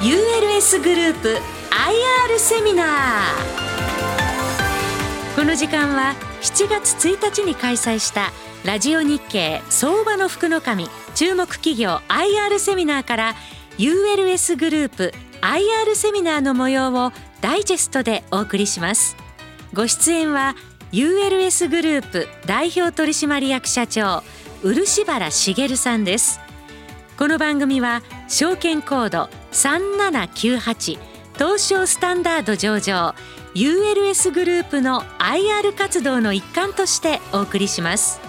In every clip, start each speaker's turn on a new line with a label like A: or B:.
A: ULS グループ IR セミナー。この時間は7月1日に開催したラジオ日経相場の福の神注目企業 IR セミナーから ULS グループ IR セミナーの模様をダイジェストでお送りします。ご出演は ULS グループ代表取締役社長漆原茂さんです。この番組は証券コード3798東証スタンダード上場 ULS グループの IR 活動の一環としてお送りします。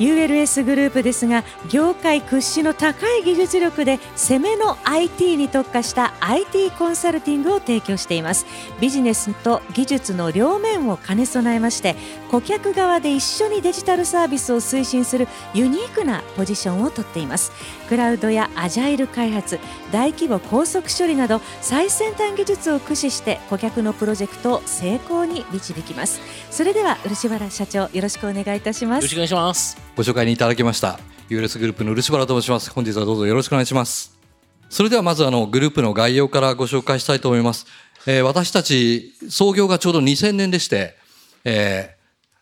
A: ULS グループですが業界屈指の高い技術力で攻めの IT に特化した IT コンサルティングを提供しています。ビジネスと技術の両面を兼ね備えまして顧客側で一緒にデジタルサービスを推進するユニークなポジションをとっています。クラウドやアジャイル開発大規模高速処理など最先端技術を駆使して顧客のプロジェクトを成功に導きます。それでは漆原社長よろしくお願いいたします。
B: よろしくお願いします。
C: ご紹介にいただきました ULS グループの漆原と申します本日はどうぞよろしくお願いしますそれではまずあのグループの概要からご紹介したいと思います、えー、私たち創業がちょうど2000年でして、え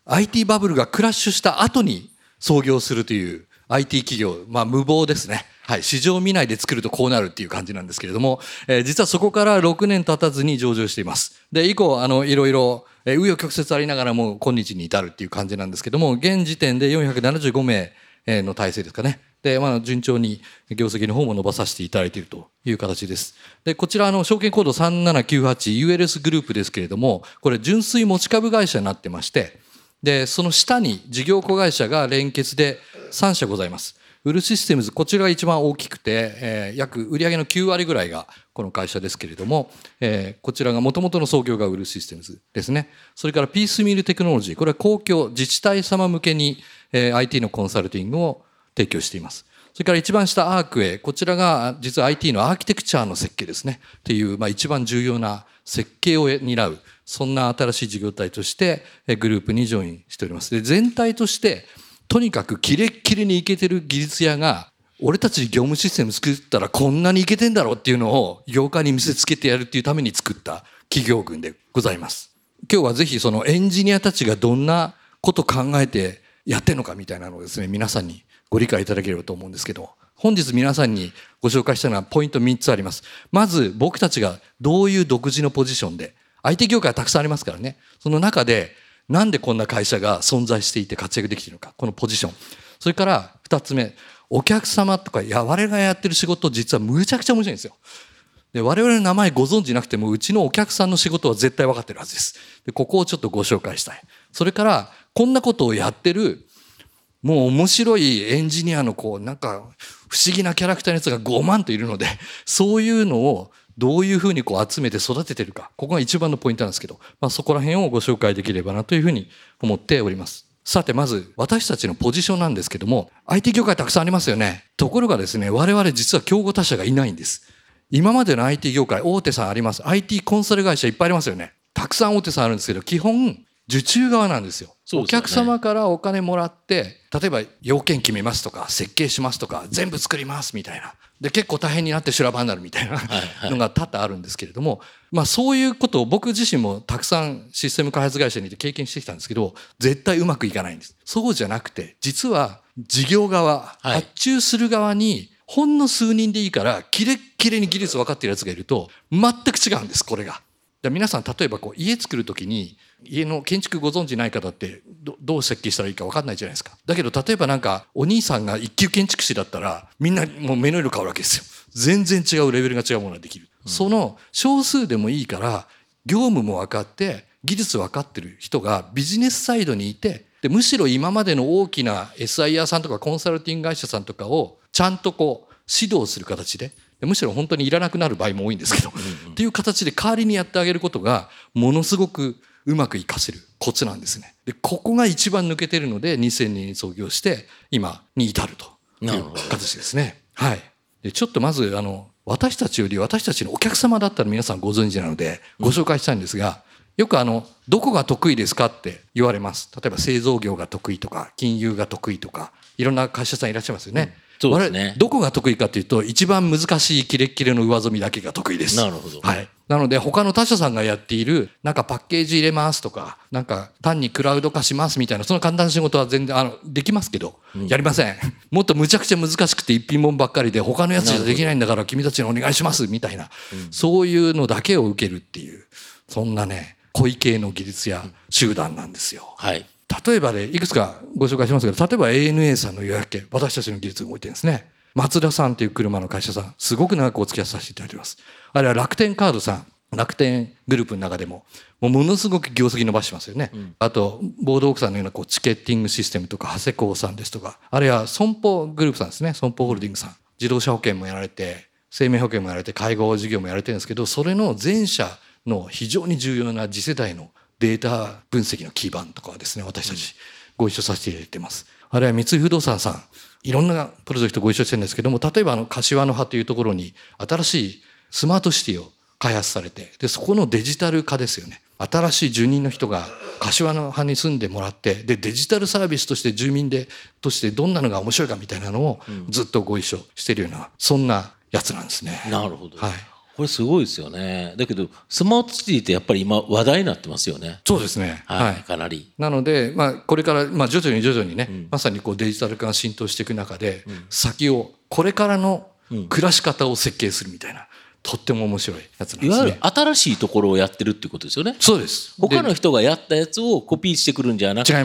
C: ー、IT バブルがクラッシュした後に創業するという IT 企業、まあ無謀ですね。はい。市場見ないで作るとこうなるっていう感じなんですけれども、えー、実はそこから6年経たずに上場しています。で、以降、あの、いろいろ、え、紆余曲折ありながらも今日に至るっていう感じなんですけども、現時点で475名の体制ですかね。で、まあ、順調に業績の方も伸ばさせていただいているという形です。で、こちら、の、証券コード 3798ULS グループですけれども、これ、純粋持ち株会社になってまして、で、その下に事業子会社が連結で3社ございます。ウルシステムズ、こちらが一番大きくて、えー、約売上の9割ぐらいがこの会社ですけれども、えー、こちらが元々の創業がウルシステムズですね。それからピースミールテクノロジー、これは公共自治体様向けに、えー、IT のコンサルティングを提供しています。それから一番下アークウェイ、こちらが実は IT のアーキテクチャーの設計ですね。っていう、まあ一番重要な設計を担う、そんな新しい事業体としてグループにジョインしております。で、全体としてとにかくキレッキレにいけてる技術屋が、俺たち業務システム作ったらこんなにいけてんだろうっていうのを業界に見せつけてやるっていうために作った企業群でございます。今日はぜひそのエンジニアたちがどんなこと考えてやってんのかみたいなのをですね、皆さんにご理解いただければと思うんですけど、本日皆さんにご紹介したのはポイント3つあります。まず僕たちがどういう独自のポジションで、IT 業界はたくさんありますからね、その中でなんでこんな会社が存在していて活躍できているのか、このポジション。それから二つ目、お客様とか、いや、我々がやってる仕事実はむちゃくちゃ面白いんですよ。で、我々の名前ご存知なくても、うちのお客さんの仕事は絶対分かってるはずです。で、ここをちょっとご紹介したい。それから、こんなことをやってる、もう面白いエンジニアのこう、なんか、不思議なキャラクターのやつが5万といるので、そういうのをどういうふうにこう集めて育ててるか、ここが一番のポイントなんですけど、まあ、そこら辺をご紹介できればなというふうに思っております。さて、まず、私たちのポジションなんですけども、IT 業界たくさんありますよね。ところがですね、我々実は競合他社がいないんです。今までの IT 業界、大手さんあります。IT コンサル会社いっぱいありますよね。たくさん大手さんあるんですけど、基本、受注側なんですよ。お客様からお金もらって、例えば要件決めますとか、設計しますとか、全部作りますみたいな。で結構大変になって修羅場になるみたいなのが多々あるんですけれども、まあそういうことを僕自身もたくさんシステム開発会社にいて経験してきたんですけど絶対うまくいかないんです。そうじゃなくて実は事業側、発注する側にほんの数人でいいからキレッキレに技術分かってるやつがいると全く違うんですこれが。皆さん例えばこう家作る時に家の建築ご存知ない方ってどう設計したらいいか分かんないじゃないですか。だけど例えばなんかお兄さんが一級建築士だったらみんなもう目の色変わるわけですよ。全然違うレベルが違うものができる。うん、その少数でもいいから業務も分かって技術分かってる人がビジネスサイドにいてでむしろ今までの大きな SIR さんとかコンサルティング会社さんとかをちゃんとこう指導する形でむしろ本当にいらなくなる場合も多いんですけど、っていう形で代わりにやってあげることがものすごくうまく活かせるコツなんですね。で、ここが一番抜けてるので、2000年に創業して、今に至るという形ですね。はい。で、ちょっとまず、あの、私たちより私たちのお客様だったら皆さんご存知なので、ご紹介したいんですが、よくあの、どこが得意ですかって言われます。例えば製造業が得意とか、金融が得意とか、いろんな会社さんいらっしゃいますよね。
B: そうですね
C: どこが得意かというと、一番難しいキレッキレの上積みだけが得意です。
B: なるほど
C: はい。なので、他の他社さんがやっている、なんかパッケージ入れますとか、なんか単にクラウド化しますみたいな、その簡単な仕事は全然、あの、できますけど、やりません。もっとむちゃくちゃ難しくて一品物ばっかりで、他のやつじゃできないんだから君たちにお願いしますみたいな、そういうのだけを受けるっていう、そんなね、小池の技術や集団なんですよ。
B: はい。
C: 例えばで、いくつかご紹介しますけど、例えば ANA さんの予約券、私たちの技術が動いてるんですね。松田さんという車の会社さん、すごく長くお付き合いさせていただいています。あるいは楽天カードさん、楽天グループの中でも、もうものすごく業績伸ばしてますよね。あと、ボードオークさんのようなこうチケッティングシステムとか、長谷工さんですとか、あるいは損保グループさんですね、損保ホールディングスさん、自動車保険もやられて、生命保険もやられて、介護事業もやられてるんですけど、それの全社の非常に重要な次世代のデータ分析の基盤とかはですね、私たちご一緒させていただいてます。あるいは三井不動産さん、いろんなプロジェクトご一緒してるんですけども、例えばあの、柏の葉というところに新しいスマートシティを開発されて、で、そこのデジタル化ですよね。新しい住人の人が柏の葉に住んでもらって、で、デジタルサービスとして住民で、としてどんなのが面白いかみたいなのをずっとご一緒してるような、そんなやつなんですね。
B: なるほど。
C: はい。
B: これすごいですよね。だけど、スマートシティってやっぱり今話題になってますよね。
C: そうですね。
B: はい。
C: はい。
B: かなり。
C: なので、まあ、これから、まあ、徐々に徐々にね、まさにこうデジタル化が浸透していく中で、先を、これからの暮らし方を設計するみたいな、とっても面白いやつなん
B: いわゆる
C: ですね。
B: 新しいところをやってるってことですよね。
C: そうです。
B: 他の
C: で
B: 人がやったやつをコピーしてくるんじゃなくて、な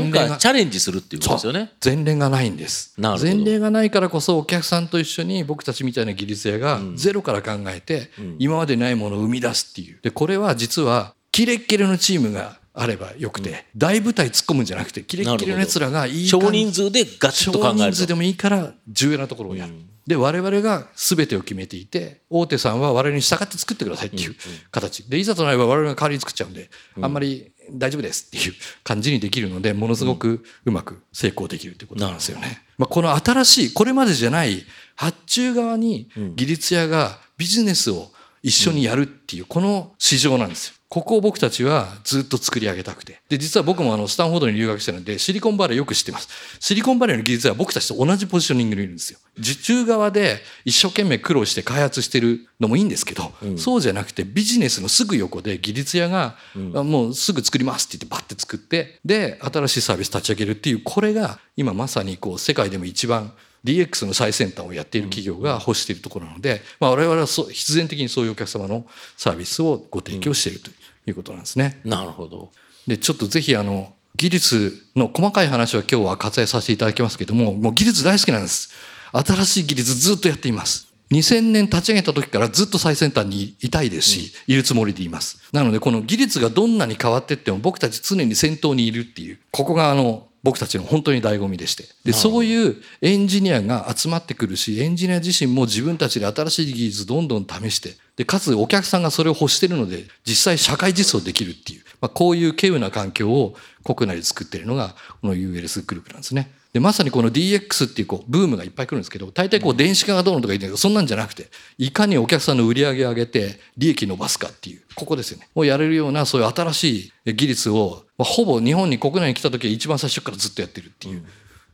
B: んかチャレンジするっていうことですよね。
C: 前例がないんです。
B: なるほど
C: 前例がないからこそお客さんと一緒に僕たちみたいな技術屋がゼロから考えて、今までないものを生み出すっていう。で、これは実はキレッキレのチームがあればよくて、大舞台突っ込むんじゃなくて、キレッキレの奴らがいい
B: 少人数でガチッと考えると。
C: 少人数でもいいから重要なところをやる。で、我々が全てを決めていて、大手さんは我々に従って作ってくださいっていう形。で、いざとなれば我々が代わりに作っちゃうんで、あんまり大丈夫ですっていう感じにできるので、ものすごくうまく成功できるってことなんですよね。まあ、この新しい、これまでじゃない発注側に技術屋がビジネスを一緒にやるっていう、この市場なんですよ。ここを僕たちはずっと作り上げたくて。で、実は僕もあの、スタンフォードに留学してるので、シリコンバレーよく知ってます。シリコンバレーの技術は僕たちと同じポジショニングにいるんですよ。受注側で一生懸命苦労して開発してるのもいいんですけど、そうじゃなくてビジネスのすぐ横で技術屋が、あもうすぐ作りますって言ってバッて作って、で、新しいサービス立ち上げるっていう、これが今まさにこう、世界でも一番 DX の最先端をやっている企業が欲しているところなので、まあ、我々はそう必然的にそういうお客様のサービスをご提供しているということなんですね。
B: なるほど。
C: で、ちょっとぜひあの、技術の細かい話は今日は割愛させていただきますけども、もう技術大好きなんです。新しい技術ずっとやっています。2000年立ち上げた時からずっと最先端にいたいですし、いるつもりでいます。なのでこの技術がどんなに変わっていっても僕たち常に先頭にいるっていう、ここがあの、僕たちの本当に醍醐味でして。で、そういうエンジニアが集まってくるし、エンジニア自身も自分たちで新しい技術どんどん試して、で、かつお客さんがそれを欲してるので、実際社会実装できるっていう、まあ、こういう稀有な環境を国内で作っているのが、この ULS グループなんですね。で、まさにこの DX っていうこう、ブームがいっぱい来るんですけど、大体こう、電子化がどうのとか言うんだけど、そんなんじゃなくて、いかにお客さんの売り上げを上げて、利益伸ばすかっていう、ここですよね。をやれるような、そういう新しい技術を、まあ、ほぼ日本に国内に来た時は一番最初からずっとやってるっていう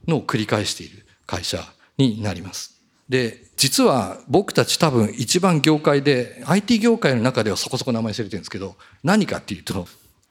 C: のを繰り返している会社になります。で、実は僕たち多分一番業界で、IT 業界の中ではそこそこ名前知れてるんですけど、何かっていうと、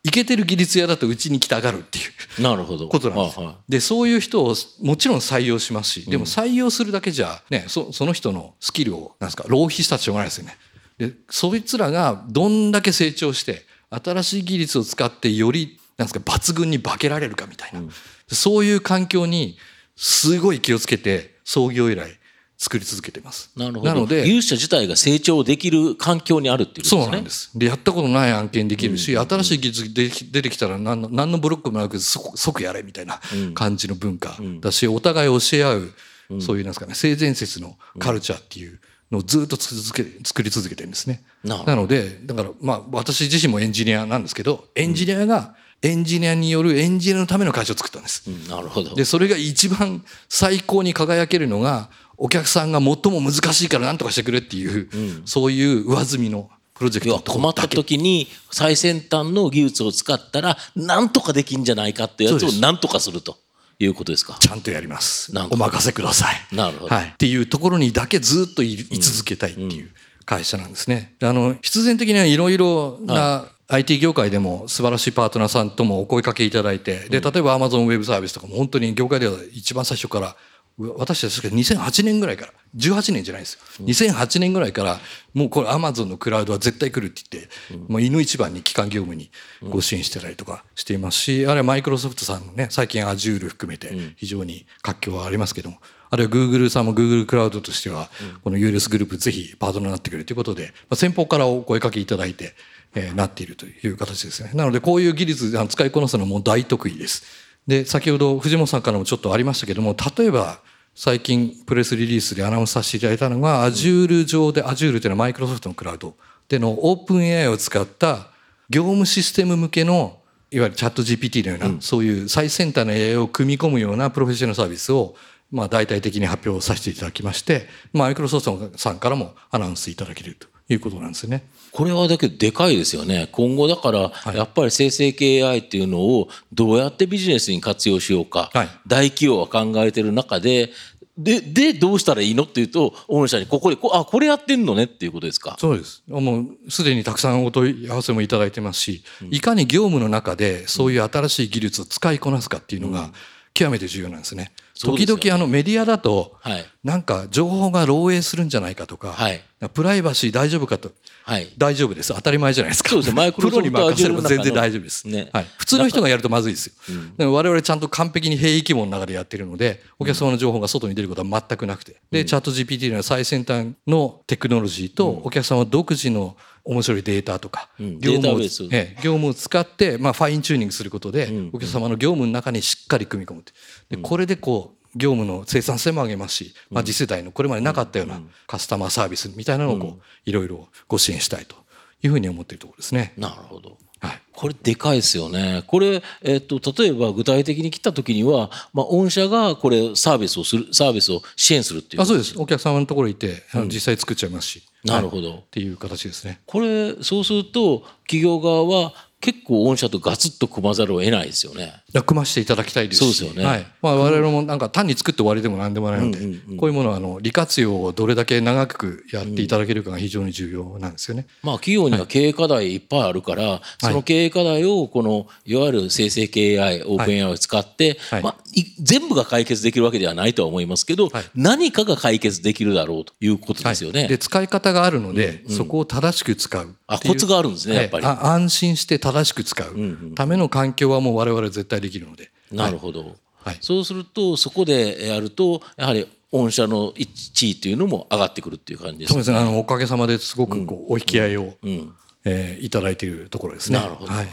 C: いけてる技術屋だとうちに来たがるっていう。
B: なるほど。
C: ことなんですよ
B: はいは
C: で、そういう人をもちろん採用しますし、でも採用するだけじゃ、ね、そその人のスキルを、なんですか、浪費したってしょうがないですよね。で、そいつらがどんだけ成長して、新しい技術を使ってより、なんですか、抜群に化けられるかみたいな。そういう環境に、すごい気をつけて、創業以来、作り続けてます。
B: いなるほど。
C: なので、
B: 技術者自体が成長できる環境にあるっていうことですね。
C: そうなんです。で、やったことない案件できるし、新しい技術で出てきたら何の何のブロックもなく即即やれみたいな感じの文化だし、お互い教え合う、そういうなんですかね、性善説のカルチャーっていうのをずっと続け、作り続けてるんですね。
B: な
C: ので、だからまあ私自身もエンジニアなんですけど、エンジニアがエンジニアによるエンジニアのための会社を作ったんです。
B: うんなるほど。
C: で、それが一番最高に輝けるのが、お客さんが最も難しいから何とかしてくれっていう、そういう上積みのプロジェクト
B: 困った時に最先端の技術を使ったら何とかできんじゃないかってやつを何とかするということですか？
C: ちゃんとやりますお任せください。
B: なるほど
C: はい。っていうところにだけずっとい居続けたいっていう会社なんですね。であの、必然的にはいろいろな IT 業界でも素晴らしいパートナーさんともお声かけいただいて、で、例えば Amazon ウェブサービスとかも本当に業界では一番最初から、う私たち確か2008年ぐらいから、18年じゃないですよ。2008年ぐらいから、もうこれ Amazon のクラウドは絶対来るって言って、もう犬一番に基幹業務にご支援してたりとかしていますし、あるいはマイクロソフトさんのね、最近 Azure 含めて非常に活況はありますけども、あるいは Google さんも Google クラウドとしては、この ULS グループぜひパートナーになってくれるということで、まあ、先方からお声かけいただいて、えーなっているという形ですね。なのでこういう技術あの使いこなすのはもう大得意です。で、先ほど藤本さんからもちょっとありましたけども、例えば最近プレスリリースでアナウンスさせていただいたのが、Azure 上で、Azure というのはマイクロソフトのクラウドでの OpenAI を使った業務システム向けのいわゆるチャット GPT のような、そういう最先端の AI を組み込むようなプロフェッショナルサービスを、まあ、大々的に発表させていただきまして、マイクロソフトさんからもアナウンスいただけるということなんですよね。
B: これはだけどでかいですよね。今後だから、やっぱり生成系 AI っていうのをどうやってビジネスに活用しようか、
C: はい
B: 大企業は考えてる中で、で、で、どうしたらいいの？っていうと、御社にここで、こあ、これやってんのねっていうことですか？
C: そうです。もうすでにたくさんお問い合わせもいただいてますし、いかに業務の中でそういう新しい技術を使いこなすかっていうのが極めて重要なんですね。
B: うですよね
C: 々あのメディアだと、
B: はい。
C: なんか情報が漏洩するんじゃないかとか、
B: はい
C: プライバシー大丈夫かと。
B: はい。
C: 大丈夫です。当たり前じゃないですか。
B: そうですねマイクロ
C: プロに任せれば全然大丈夫です。
B: ね
C: はい。普通の人がやるとまずいですよ。でも我々ちゃんと完璧に兵役網の中でやってるので、お客様の情報が外に出ることは全くなくて。で、チャット GPT のは最先端のテクノロジーと、お客様独自の面白いデータとか、
B: ん
C: 業務を業務を使って、まあ、ファインチューニングすることで、お客様の業務の中にしっかり組み込むでこれでこう業務の生産性も上げますし、まあ、次世代のこれまでなかったようなカスタマーサービスみたいなのをこういろいろご支援したいというふうに思っているところですね。
B: なるほど。
C: はい
B: これでかいですよね。これ、えっと、例えば具体的に来た時には、まあ、御社がこれサービスをする、サービスを支援するっていう。
C: あそうですお客様のところにいて、あの実際作っちゃいますし
B: なるほど
C: はいっていう形ですね。
B: これ、そうすると、企業側は結構御社とガツッと組まざるを得ないですよね。
C: 組ましていただきたいですし。
B: そうですよね。
C: はい。まあ、我々もなんか単に作って終わりでも何でもないので、こういうものはあの利活用をどれだけ長くやっていただけるかが非常に重要なんですよね。
B: まあ、企業には経営課題いっぱいあるから、その経営課題を、この、いわゆる生成系 AI、オープン AI を使って、
C: はい。
B: まあ、い全部が解決できるわけではないとは思いますけど、
C: はい。
B: 何かが解決できるだろうということですよね。
C: で使い方があるので、そこを正しく使う
B: あコツがあるんですねやっぱり。
C: 安心して正しく使う。ための環境はもう我々絶対できるので。
B: なるほど、
C: はい。
B: そうするとそこでやるとやはり御社の地位というのも上がってくるっていう感じです
C: そうですね。あのおかげさまですごくこうお引き合いを、
B: ん。
C: えーいただいているところですね。
B: なるほど、
C: は
B: はい。い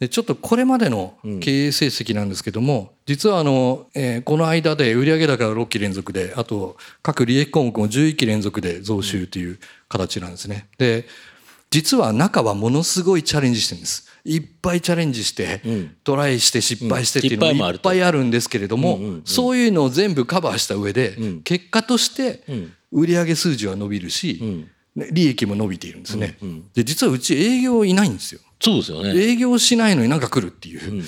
C: でちょっとこれまでの経営成績なんですけども、実はあの、えーこの間で売上高が6期連続で、あと各利益項目も11期連続で増収という形なんですね。で、実は中はものすごいチャレンジしてるんです。いっぱいチャレンジして、トライして失敗してっていうのもいっぱいあるんですけれども、そういうのを全部カバーした上で、結果として売上数字は伸びるし、ね利益も伸びているんですね。で、実はうち営業いないんですよ。
B: そうですよね。
C: 営業しないのになんか来るっていう。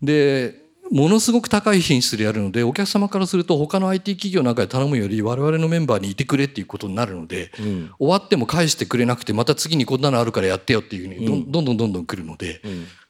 C: で、ものすごく高い品質でやるので、お客様からすると他の IT 企業なんかで頼むより我々のメンバーにいてくれっていうことになるので、終わっても返してくれなくて、また次にこんなのあるからやってよっていうふうにどんどんどんどんどん来るので、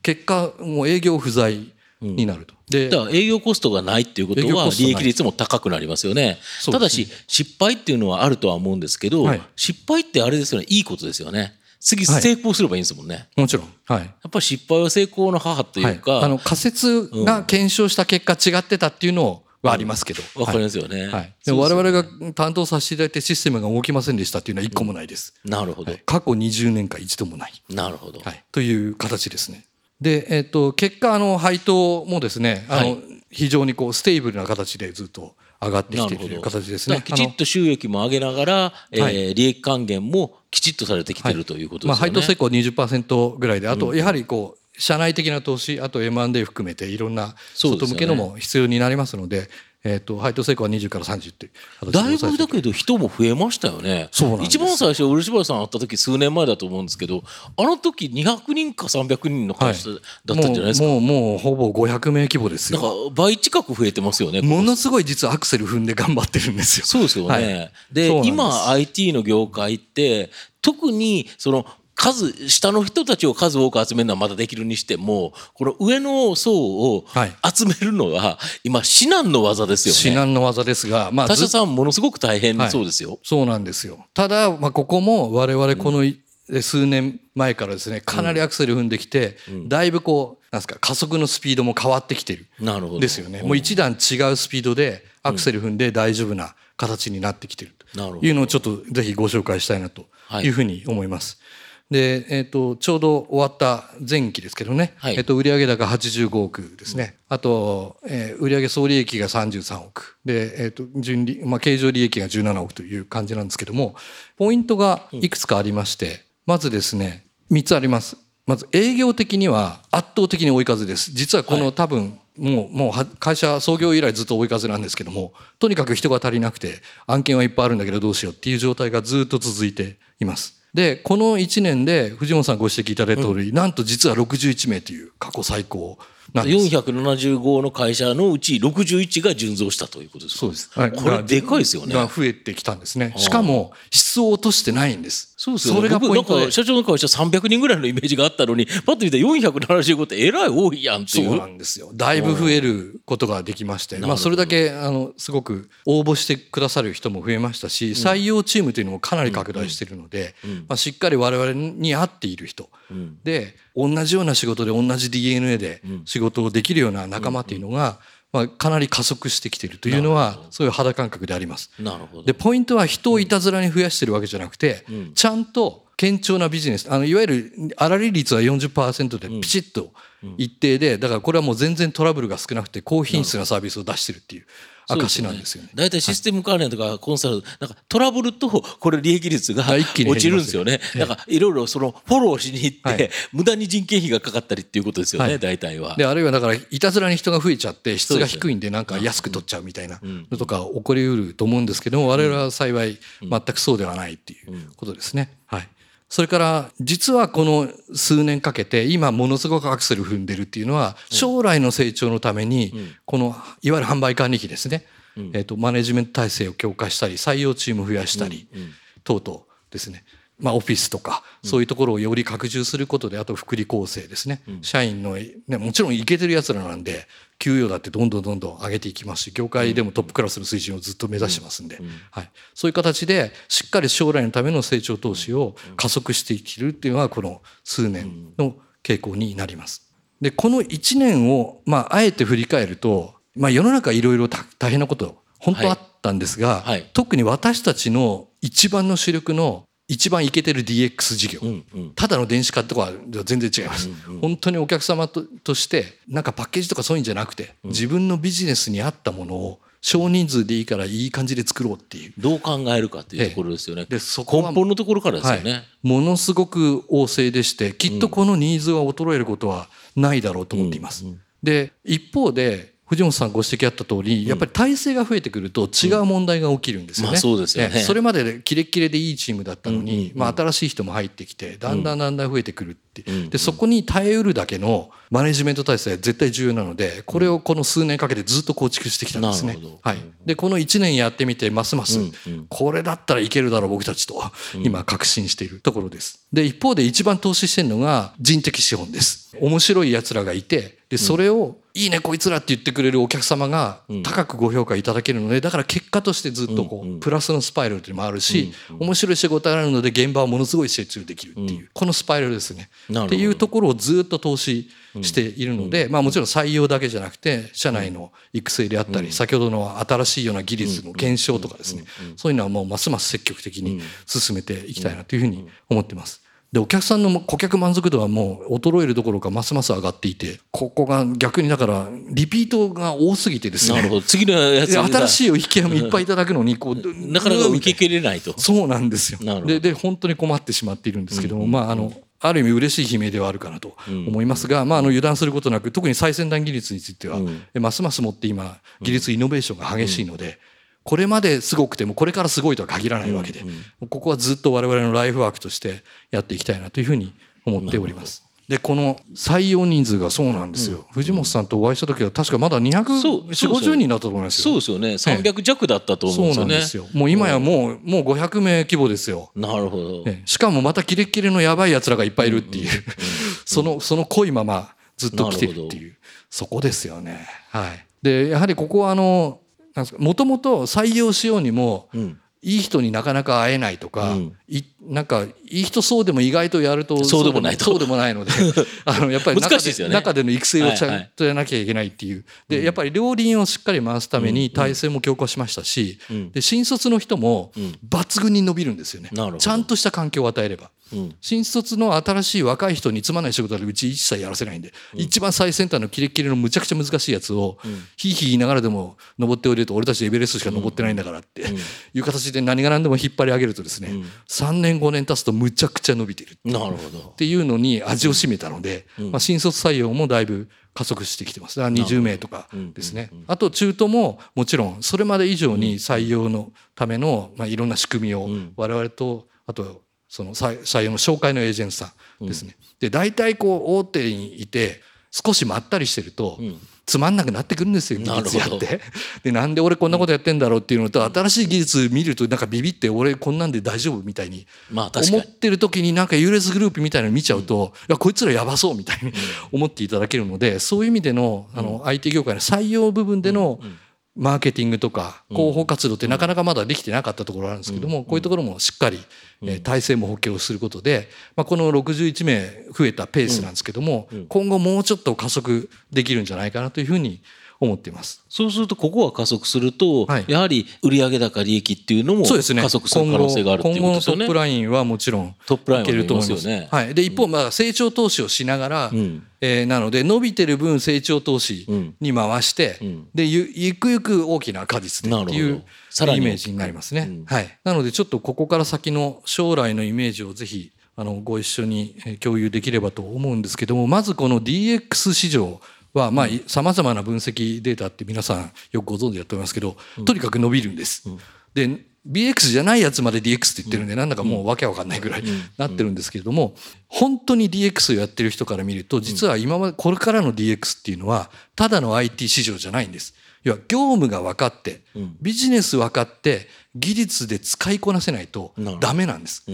C: 結果、もう営業不在になると。で
B: だから営業コストがないっていうことは利益率も高くなりますよね。
C: そうですね。
B: ただし失敗っていうのはあるとは思うんですけど、
C: はい。
B: 失敗ってあれですよね。いいことですよね。次
C: はい
B: 成功すればいいんですもんね。
C: もちろん。はい。
B: やっぱり失敗は成功の母というか、
C: はい、あの仮説が検証した結果違ってたっていうのはありますけど。
B: わかりますよね。
C: はい。で我々が担当させていただいてシステムが動きませんでしたっていうのは一個もないです。
B: なるほど、
C: はい過去20年間一度もない。
B: なるほど。
C: はい。という形ですね。で、えっ、と、結果、あの、配当もですね、あの、
B: はい
C: 非常にこう、 stable な形でずっと上がってきているという形ですね
B: きちっと収益も上げながら、えー
C: はい
B: 利益還元もきちっとされてきてるということ
C: まあ、
B: ですよね。
C: 配当成功は20%ぐらいで、あと、やはりこう、社内的な投資あと M&A 含めていろんな外向けのも必要になりますのでえー、と配当成功は20から30っていう
B: だいぶだけど人も増えましたよね。
C: そうなんです
B: 一番最初漆原さん会った時数年前だと思うんですけどあの時200人か300人の会社だったんじゃないですか。
C: もうもうもうほぼ500名規模です
B: なんか
C: よ
B: 倍近く増えてますよね。
C: ものすごい実はアクセル踏んで頑張ってるんですよ
B: そうですよね。
C: はい
B: で今 IT の業界って特にその数下の人たちを数多く集めるのはまだできるにしてもこの上の層を
C: はい
D: 集
B: 集めるのは今至難の技ですよね。
C: 至難の技ですがまあず
B: 他社さんものすごく大変そうですよ。
C: そうなんですよ。ただ、まあ、ここも我々このい数年前からですね、かなりアクセル踏んできて、だいぶこう、なんですか、加速のスピードも変わってきてる。
B: なるほど。
C: ですよね。もう一段違うスピードでアクセル踏んで大丈夫な形になってきてる
B: なるほど
C: というのをちょっとぜひご紹介したいなと
B: はい
C: いうふうに思います。で、えっ、と、ちょうど終わった前期ですけどね、
B: はい
C: えっ、と、売上高85億ですね。あと、えー売上総利益が33億。で、えっ、と、純利、まあ、経常利益が17億という感じなんですけども、ポイントがいくつかありまして、まずですね、3つあります。まず営業的には圧倒的に追い風です。実はこの多分、もう、もうは会社創業以来ずっと追い風なんですけども、とにかく人が足りなくて、案件はいっぱいあるんだけどどうしようっていう状態がずっと続いています。で、この1年で藤本さんご指摘いただいた通り、なんと実は61名という過去最高。
B: 475の会社のうち61が純増したということですか
C: そうです。はい
B: これでかいですよね。
C: が増えてきたんですね。しかも質を落としてないんです。
B: そうですよね。
C: それがポイント
B: なんか。社長の会社300人ぐらいのイメージがあったのに、パッと見たら475ってえらい多いやんって
C: そ
B: いうう。
C: なんですよ。だいぶ増えることができまして、まあそれだけあのすごく応募してくださる人も増えましたし、採用チームというのもかなり拡大しているので、まあしっかり我々に合っている人
B: ん
C: で同じような仕事で同じ DNA で仕事をできるような仲間というのが、まあかなり加速してきているというのはそういう肌感覚であります。
B: なるほど。
C: でポイントは人をいたずらに増やしてるわけじゃなくて、ちゃんと堅調なビジネスあのいわゆる粗利率は40%でピチッと一定で、だからこれはもう全然トラブルが少なくて高品質なサービスを出してるっていう証なんですよね。
B: 大体システム関連とかコンサル、なんかトラブルとこれ利益率が落ちるんですよね。なんかいろいろそのフォローしに行って、
C: はい。
B: 無駄に人件費がかかったりっていうことですよね、
C: はい。
B: 大体は。
C: であるいはだからいたずらに人が増えちゃって質が低いんでなんか安く取っちゃうみたいなのとか起こりうると思うんですけども我々は幸い全くそうではないっていうことですね。はいそれから実はこの数年かけて今ものすごくアクセル踏んでるっていうのは将来の成長のためにこのいわゆる販売管理費ですね、えっとマネジメント体制を強化したり採用チームを増やしたり等々ですねまあ、オフィスとかそういうところをより拡充することであと福利厚生ですね、社員の、ね、もちろんいけてるやつらなんで給与だってどんどんどんどん上げていきますし業界でもトップクラスの水準をずっと目指してますんで、はい、そういう形でしっかり将来のための成長投資を加速していけるっていうのがこの数年の傾向になります。でこの1年を、まあ、あえて振り返ると、まあ、世の中いろいろ大変なこと本当あったんですが、
B: はいはい。
C: 特に私たちの一番の主力の一番イケてる DX 事業、
B: うんうん。
C: ただの電子化とかは全然違います、本当にお客様ととしてなんかパッケージとかそういうんじゃなくて、自分のビジネスに合ったものを少人数でいいからいい感じで作ろうっていう。
B: どう考えるかっていうところですよね。
C: でそこは
B: 根本のところからですよね。
C: はい、ものすごく旺盛でしてきっとこのニーズは衰えることはないだろうと思っています。で一方で藤本さんご指摘あった通り、やっぱり体制が増えてくると違う問題が起きるんですよね。
B: まあそうですよね。
C: ええ。それまでキレッキレでいいチームだったのに、まあ新しい人も入ってきて、だんだんだんだん増えてくるって、で、そこに耐えうるだけのマネジメント体制は絶対重要なので、これをこの数年かけてずっと構築してきたんですね。はい。で、この1年やってみて、ますます、これだったらいけるだろう僕たちと、今確信しているところです。で、一方で一番投資してるのが人的資本です。面白い奴らがいて、で、それを、いいねこいつらって言ってくれるお客様が高くご評価いただけるので、だから結果としてずっとこう、プラスのスパイラルというのもあるし、面白い仕事があるので現場はものすごい集中できるっていう、このスパイラルですね。っていうところをずっと投資しているので、まあもちろん採用だけじゃなくて、社内の育成であったり、先ほどの新しいような技術の検証とかですね、そういうのはもうますます積極的に進めていきたいなというふうに思ってます。で、お客さんの顧客満足度はもう衰えるどころかますます上がっていて、ここが逆にだから、リピートが多すぎてですね。
B: なるほど。次のやつ
C: 新しいお引き合いもいっぱいいただくのに、こう、
B: なかなか受けきれないと。
C: そうなんですよ
B: なるほ。ど
C: で、で、本当に困ってしまっているんですけども、まあ、あの、ある意味嬉しい悲鳴ではあるかなと思いますが、まあ、あの油断することなく特に最先端技術については、ますますもって今技術イノベーションが激しいので、これまですごくてもこれからすごいとは限らないわけで、ここはずっと我々のライフワークとしてやっていきたいなというふうに思っております。でこの採用人数がそうなんですよ、うん、藤本さんとお会いした時は確かまだ250人だったと思います
B: よ。そうですよね。300弱だったと思うんですよね、そうなんですよ。
C: もう今やもう,、もう500名規模ですよ。
B: なるほど、
C: ね、しかもまたキレッキレのやばいやつらがいっぱいいるっていう、そのその濃いままずっと来てるっていう。そこですよね。はい。でやはりここはあのもともと採用しようにも、うん。いい人になかなか会えないとか、うん、いなんかいい人そうでも意外とやると
B: そうでもないと。
C: そうでもないので あのやっぱり
B: 中で,、ね、
C: 中での育成をちゃんとやらなきゃいけないっていう、でやっぱり両輪をしっかり回すために体制も強化しましたし、で新卒の人も抜群に伸びるんですよね、ちゃんとした環境を与えれば。新卒の新しい若い人につまない仕事はうち一切やらせないんで、うん、一番最先端のキレッキレのむちゃくちゃ難しいやつを、うん、ひいひい言いながらでも登っておいると俺たちエベレストしか登ってないんだからっていう形で何が何でも引っ張り上げるとですね、うん、3年5年経つとむちゃくちゃ伸びてる
B: なるほど。
C: っていうのに味を占めたので、まあ、新卒採用もだいぶ加速してきてます。だから20名とかですね。あと中途ももちろんそれまで以上に採用のためのまあいろんな仕組みを我々とあとその採用の紹介のエージェントさんですね。うん、で大体こう大手にいて少しまったりしてると、つまんなくなってくるんですよ技術やって。でなんで俺こんなことやってんだろうっていうのと新しい技術見るとなんかビビって俺こんなんで大丈夫みたいに思ってる時になんか US グループみたいなの見ちゃうと、いやこいつらやばそうみたいに 思っていただけるのでそういう意味でのあの IT 業界の採用部分でのマーケティングとか広報活動ってなかなかまだできてなかったところあるんですけども、こういうところもしっかり、え体制も補強することで、まあ、この61名増えたペースなんですけども、今後もうちょっと加速できるんじゃないかなというふうに思っています。
B: そうするとここは加速すると、はい、やはり売上高利益っていうのも加速する可能性があるっていうことですよね。
C: 今後のトップラインはもちろん
B: トップラインいけると思いますよね。
C: はい、で一方まあ成長投資をしながら、うん、えー、なので伸びてる分成長投資に回して、うん、でゆゆくゆく大きな果実でっていうイメージになりますね。うん、はい、なのでちょっとここから先の将来のイメージをぜひあのご一緒に共有できればと思うんですけどもまずこの DX 市場はまあさまざまな分析データって皆さんよくご存知だと思いますけどとにかく伸びるんです。で BX じゃないやつまで DX って言ってるんでなんだかもうわけわかんないぐらいなってるんですけれども本当に DX をやってる人から見ると実は今までこれからの DX っていうのはただの IT 市場じゃないんです。要は業務が分かってビジネス分かって技術で使いこなせないとダメなんです。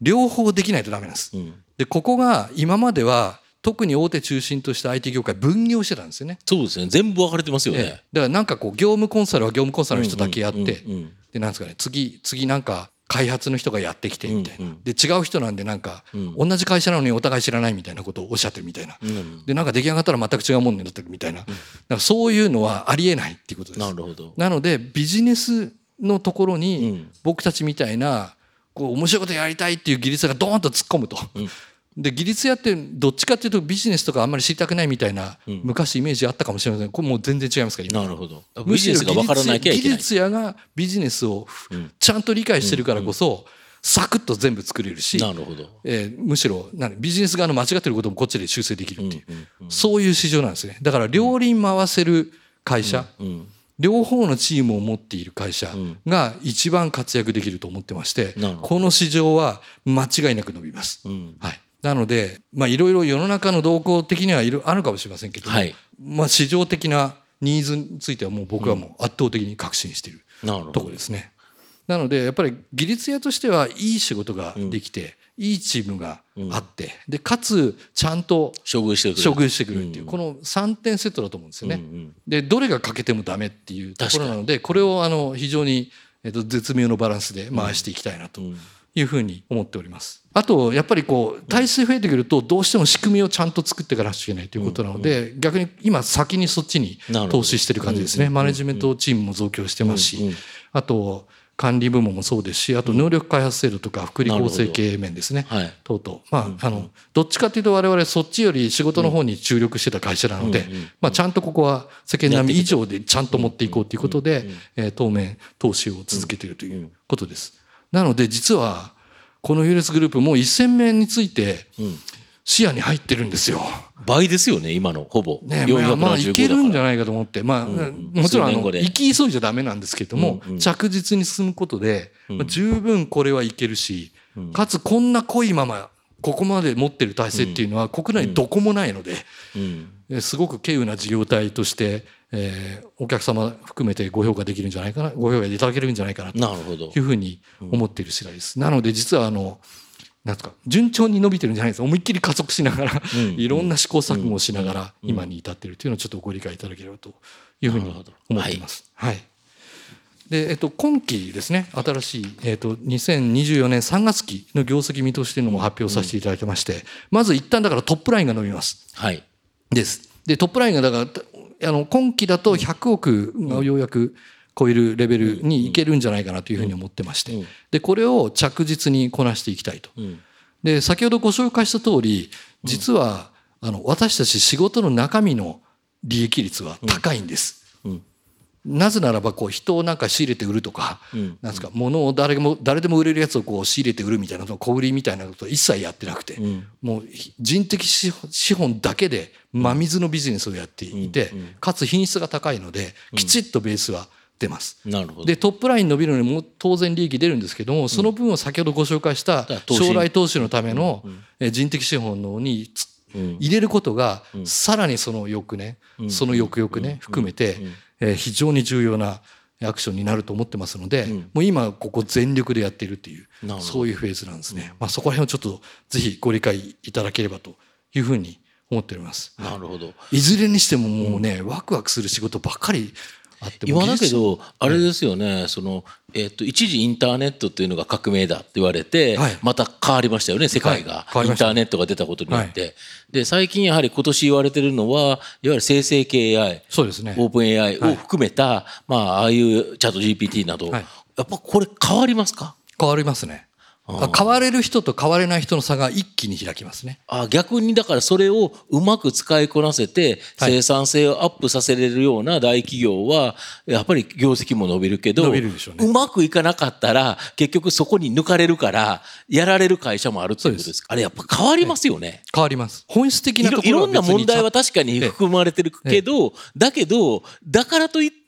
C: 両方できないとダメなんです。でここが今までは特に大手中心とした IT 業界分業してたんですよね。
B: そうですね。全部分かれてますよね。
C: だからなんかこう業務コンサルは業務コンサルの人だけやって、でなんですかね次次なんか開発の人がやってきてみたいな、で違う人なんでなんか、同じ会社なのにお互い知らないみたいなことをおっしゃってるみたいな、でなんか出来上がったら全く違うものになってるみたいな、だからそういうのはありえないっていうことです。
B: なるほど。
C: なのでビジネスのところに僕たちみたいなこう面白いことやりたいっていう技術がドーンと突っ込むと、で技術屋ってどっちかっていうとビジネスとかあんまり知りたくないみたいな、昔イメージあったかもしれません。これもう全然違いますから
B: なるほど。ビジネスが分からなきゃい
C: けない。技術屋がビジネスをちゃんと理解してるからこそ、サクッと全部作れるし
B: なるほど、
C: えー、むしろビジネス側の間違ってることもこっちで修正できるっていう,、そういう市場なんですね。だから両輪回せる会社、両方のチームを持っている会社が一番活躍できると思ってまして、この市場は間違いなく伸びます。はいなので、まあ、いろいろ世の中の動向的にはいろあるかもしれませんけど、はい、まあ、市場的なニーズについてはもう僕はもう圧倒的に確信しているところですね。なのでやっぱり技術屋としてはいい仕事ができて、うん、いいチームがあって、でかつちゃんと
B: 処遇してくる。
C: 処遇してくるっていう、この3点セットだと思うんですよね。うんうん、でどれが欠けてもダメっていうところなのでこれをあの非常に、えっと、絶妙のバランスで回していきたいなというふうに思っております。あとやっぱりこう体数増えてくるとどうしても仕組みをちゃんと作っていかなきゃいけないということなので逆に今先にそっちに投資してる感じですね。マネジメントチームも増強してますしあと管理部門もそうですしあと能力開発制度とか福利厚生経営面ですね。等々。まああのどっちかというと我々そっちより仕事の方に注力してた会社なのでまあちゃんとここは世間並み以上でちゃんと持っていこうということで当面投資を続けているということです。なので実はこの US グループも1000名について、視野に入ってるんですよ。
B: 倍ですよね今のほぼ。
C: ねまあ、まあいけるんじゃ
B: ない
C: かと思って、まあ、
B: ん
C: もちろんあの行き急いじゃダメなんですけども、着実に進むことで、
B: うん。
C: まあ、十分これはいけるし、
B: うん。
C: かつこんな濃いままここまで持ってる体制っていうのは国内にどこもないので、すごく稀有な事業体として、えーお客様含めてご評価できるんじゃないかなご評価いただけるんじゃないかなと
B: なるほど
C: いう。ふうに思っている次第です。なので実はあのなんか順調に伸びてるんじゃないです思いっきり加速しながら、
B: うん
C: いろんな試行錯誤をしながら今に至っているというのをちょっとご理解いただければというふうに思っています。はいでえっと、今期ですね新しい、えっと、2024年3月期の業績見通しというのも発表させていただきまして、まず一旦だからトップラインが伸びます。
B: はい。
C: です。で、トップラインがだから、あの、今期だと100億がようやく超えるレベルにいけるんじゃないかなというふうに思ってまして。
B: うん、
C: で、これを着実にこなしていきたいと。
B: うん。
C: で、先ほどご紹介した通り、実は、あの、私たち仕事の中身の利益率は高いんです。
B: うん
C: なぜならば、こう、人をなんか仕入れて売るとか、
B: うん。
C: なんですか、物を誰も、誰でも売れるやつをこう仕入れて売るみたいなの、小売りみたいなことを一切やってなくて、
B: うん。
C: もう人的資本だけで真水のビジネスをやっていて、
B: うん。うん。
C: かつ品質が高いので、きちっとベースは出ます。
B: なるほど。
C: で、トップライン伸びるのにも当然利益出るんですけども、その分を先ほどご紹介した将来投資のためのえ人的資本のに入れることが、さらにその翌年、
B: ん。
C: その翌々ね、含めて、えー非常に重要なアクションになると思ってますので、もう今ここ全力でやっているっていうそういうフェーズなんですね。まあそこら辺をちょっとぜひご理解いただければというふうに思っております。
B: なるほど。
C: いずれにしてももうね、ワクワクする仕事ばっかりあっても
B: 今だけど、あれですよね、その、えっと、一時インターネットっていうのが革命だって言われて
C: はい、
B: また変わりましたよね、世界が。インターネットが出たことによって。で、最近やはり今年言われてるのは、いわゆる生成系 AI、
C: そうですね。
B: オープン AI を含めた、まあ、ああいうチャット GPT など、
C: はい。
B: やっぱこれ変わりますか？
C: 変わりますね。変われる人と変われない人の差が一気に開きますね。
B: あ逆にだからそれをうまく使いこなせて
C: はい。
B: 生産性をアップさせれるような大企業はやっぱり業績も伸びるけど
C: 伸びるでしょうね。
B: まくいかなかったら結局そこに抜かれるからやられる会社もあるっていうことです。かあれやっぱ変わりますよね。
C: 変わります。本質的ないと
B: ろ
C: ころは
B: いろんな問題は確かに含まれてるけどだけどだからといって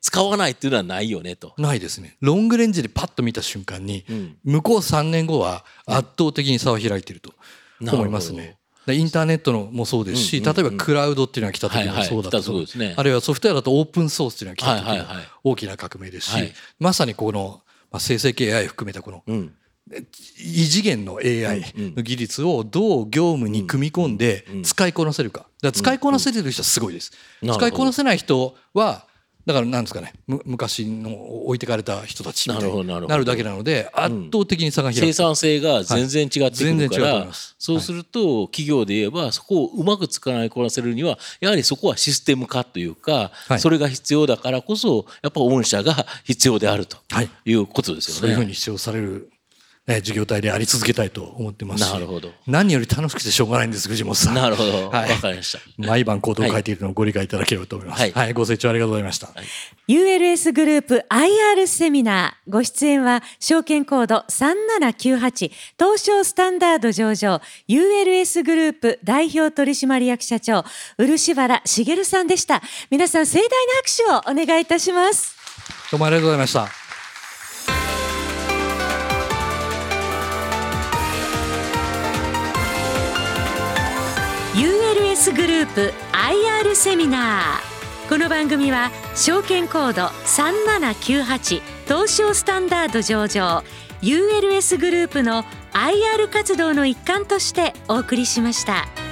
B: 使わないっていうのはないよねと。
C: ないですね。ロングレンジでパッと見た瞬間に、
B: ん。
C: 向こう3年後は圧倒的に差を開いていると思いますね。でインターネットのもそうですし、例えばクラウドっていうのが来た時もそうだ
B: はいはい。来たそうですね。
C: あるいはソフトウェアだとオープンソースっていうのが来た時も
B: はいはいはい。
C: 大きな革命ですし、
B: はい。
C: まさにこの、まあ、生成系 AI 含めたこの
B: うん。
C: 異次元の AI の技術をどう業務に組み込んで使いこなせるか。だから使いこなせてる人はすごいです。使いこなせない人は、だからなんですかね、む昔の置いてかれた人たちみたいになるだけなので、圧倒的に差が開く。
B: 生産性が全然違ってくる。から、
C: 思い
B: そうすると企業で言えばそこをうまく使いこなせるにはやはりそこはシステム化というか、
C: はい。
B: それが必要だからこそやっぱ御社が必要であると
C: はい。
B: いうことですよね。
C: そういうふうに主張される、ね、事業体であり続けたいと思ってますし。
B: なるほど
C: 何より楽しくてしょうがないんです、藤本さん。
B: なるほど、わ
C: はい
B: かりました。
C: 毎晩コードを書いているのをご理解いただければと思います。
B: はい
C: はい、ご清聴ありがとうございました。
A: ULS グループ IR セミナーご出演は証券コード3798東証スタンダード上場 ULS グループ代表取締役社長漆原茂さんでした皆さん盛大な拍手をお願いいたします
C: どうもありがとうございました。
A: スグループ IR セミナーこの番組は証券コード3798東証スタンダード上場 ULS グループの IR 活動の一環としてお送りしました。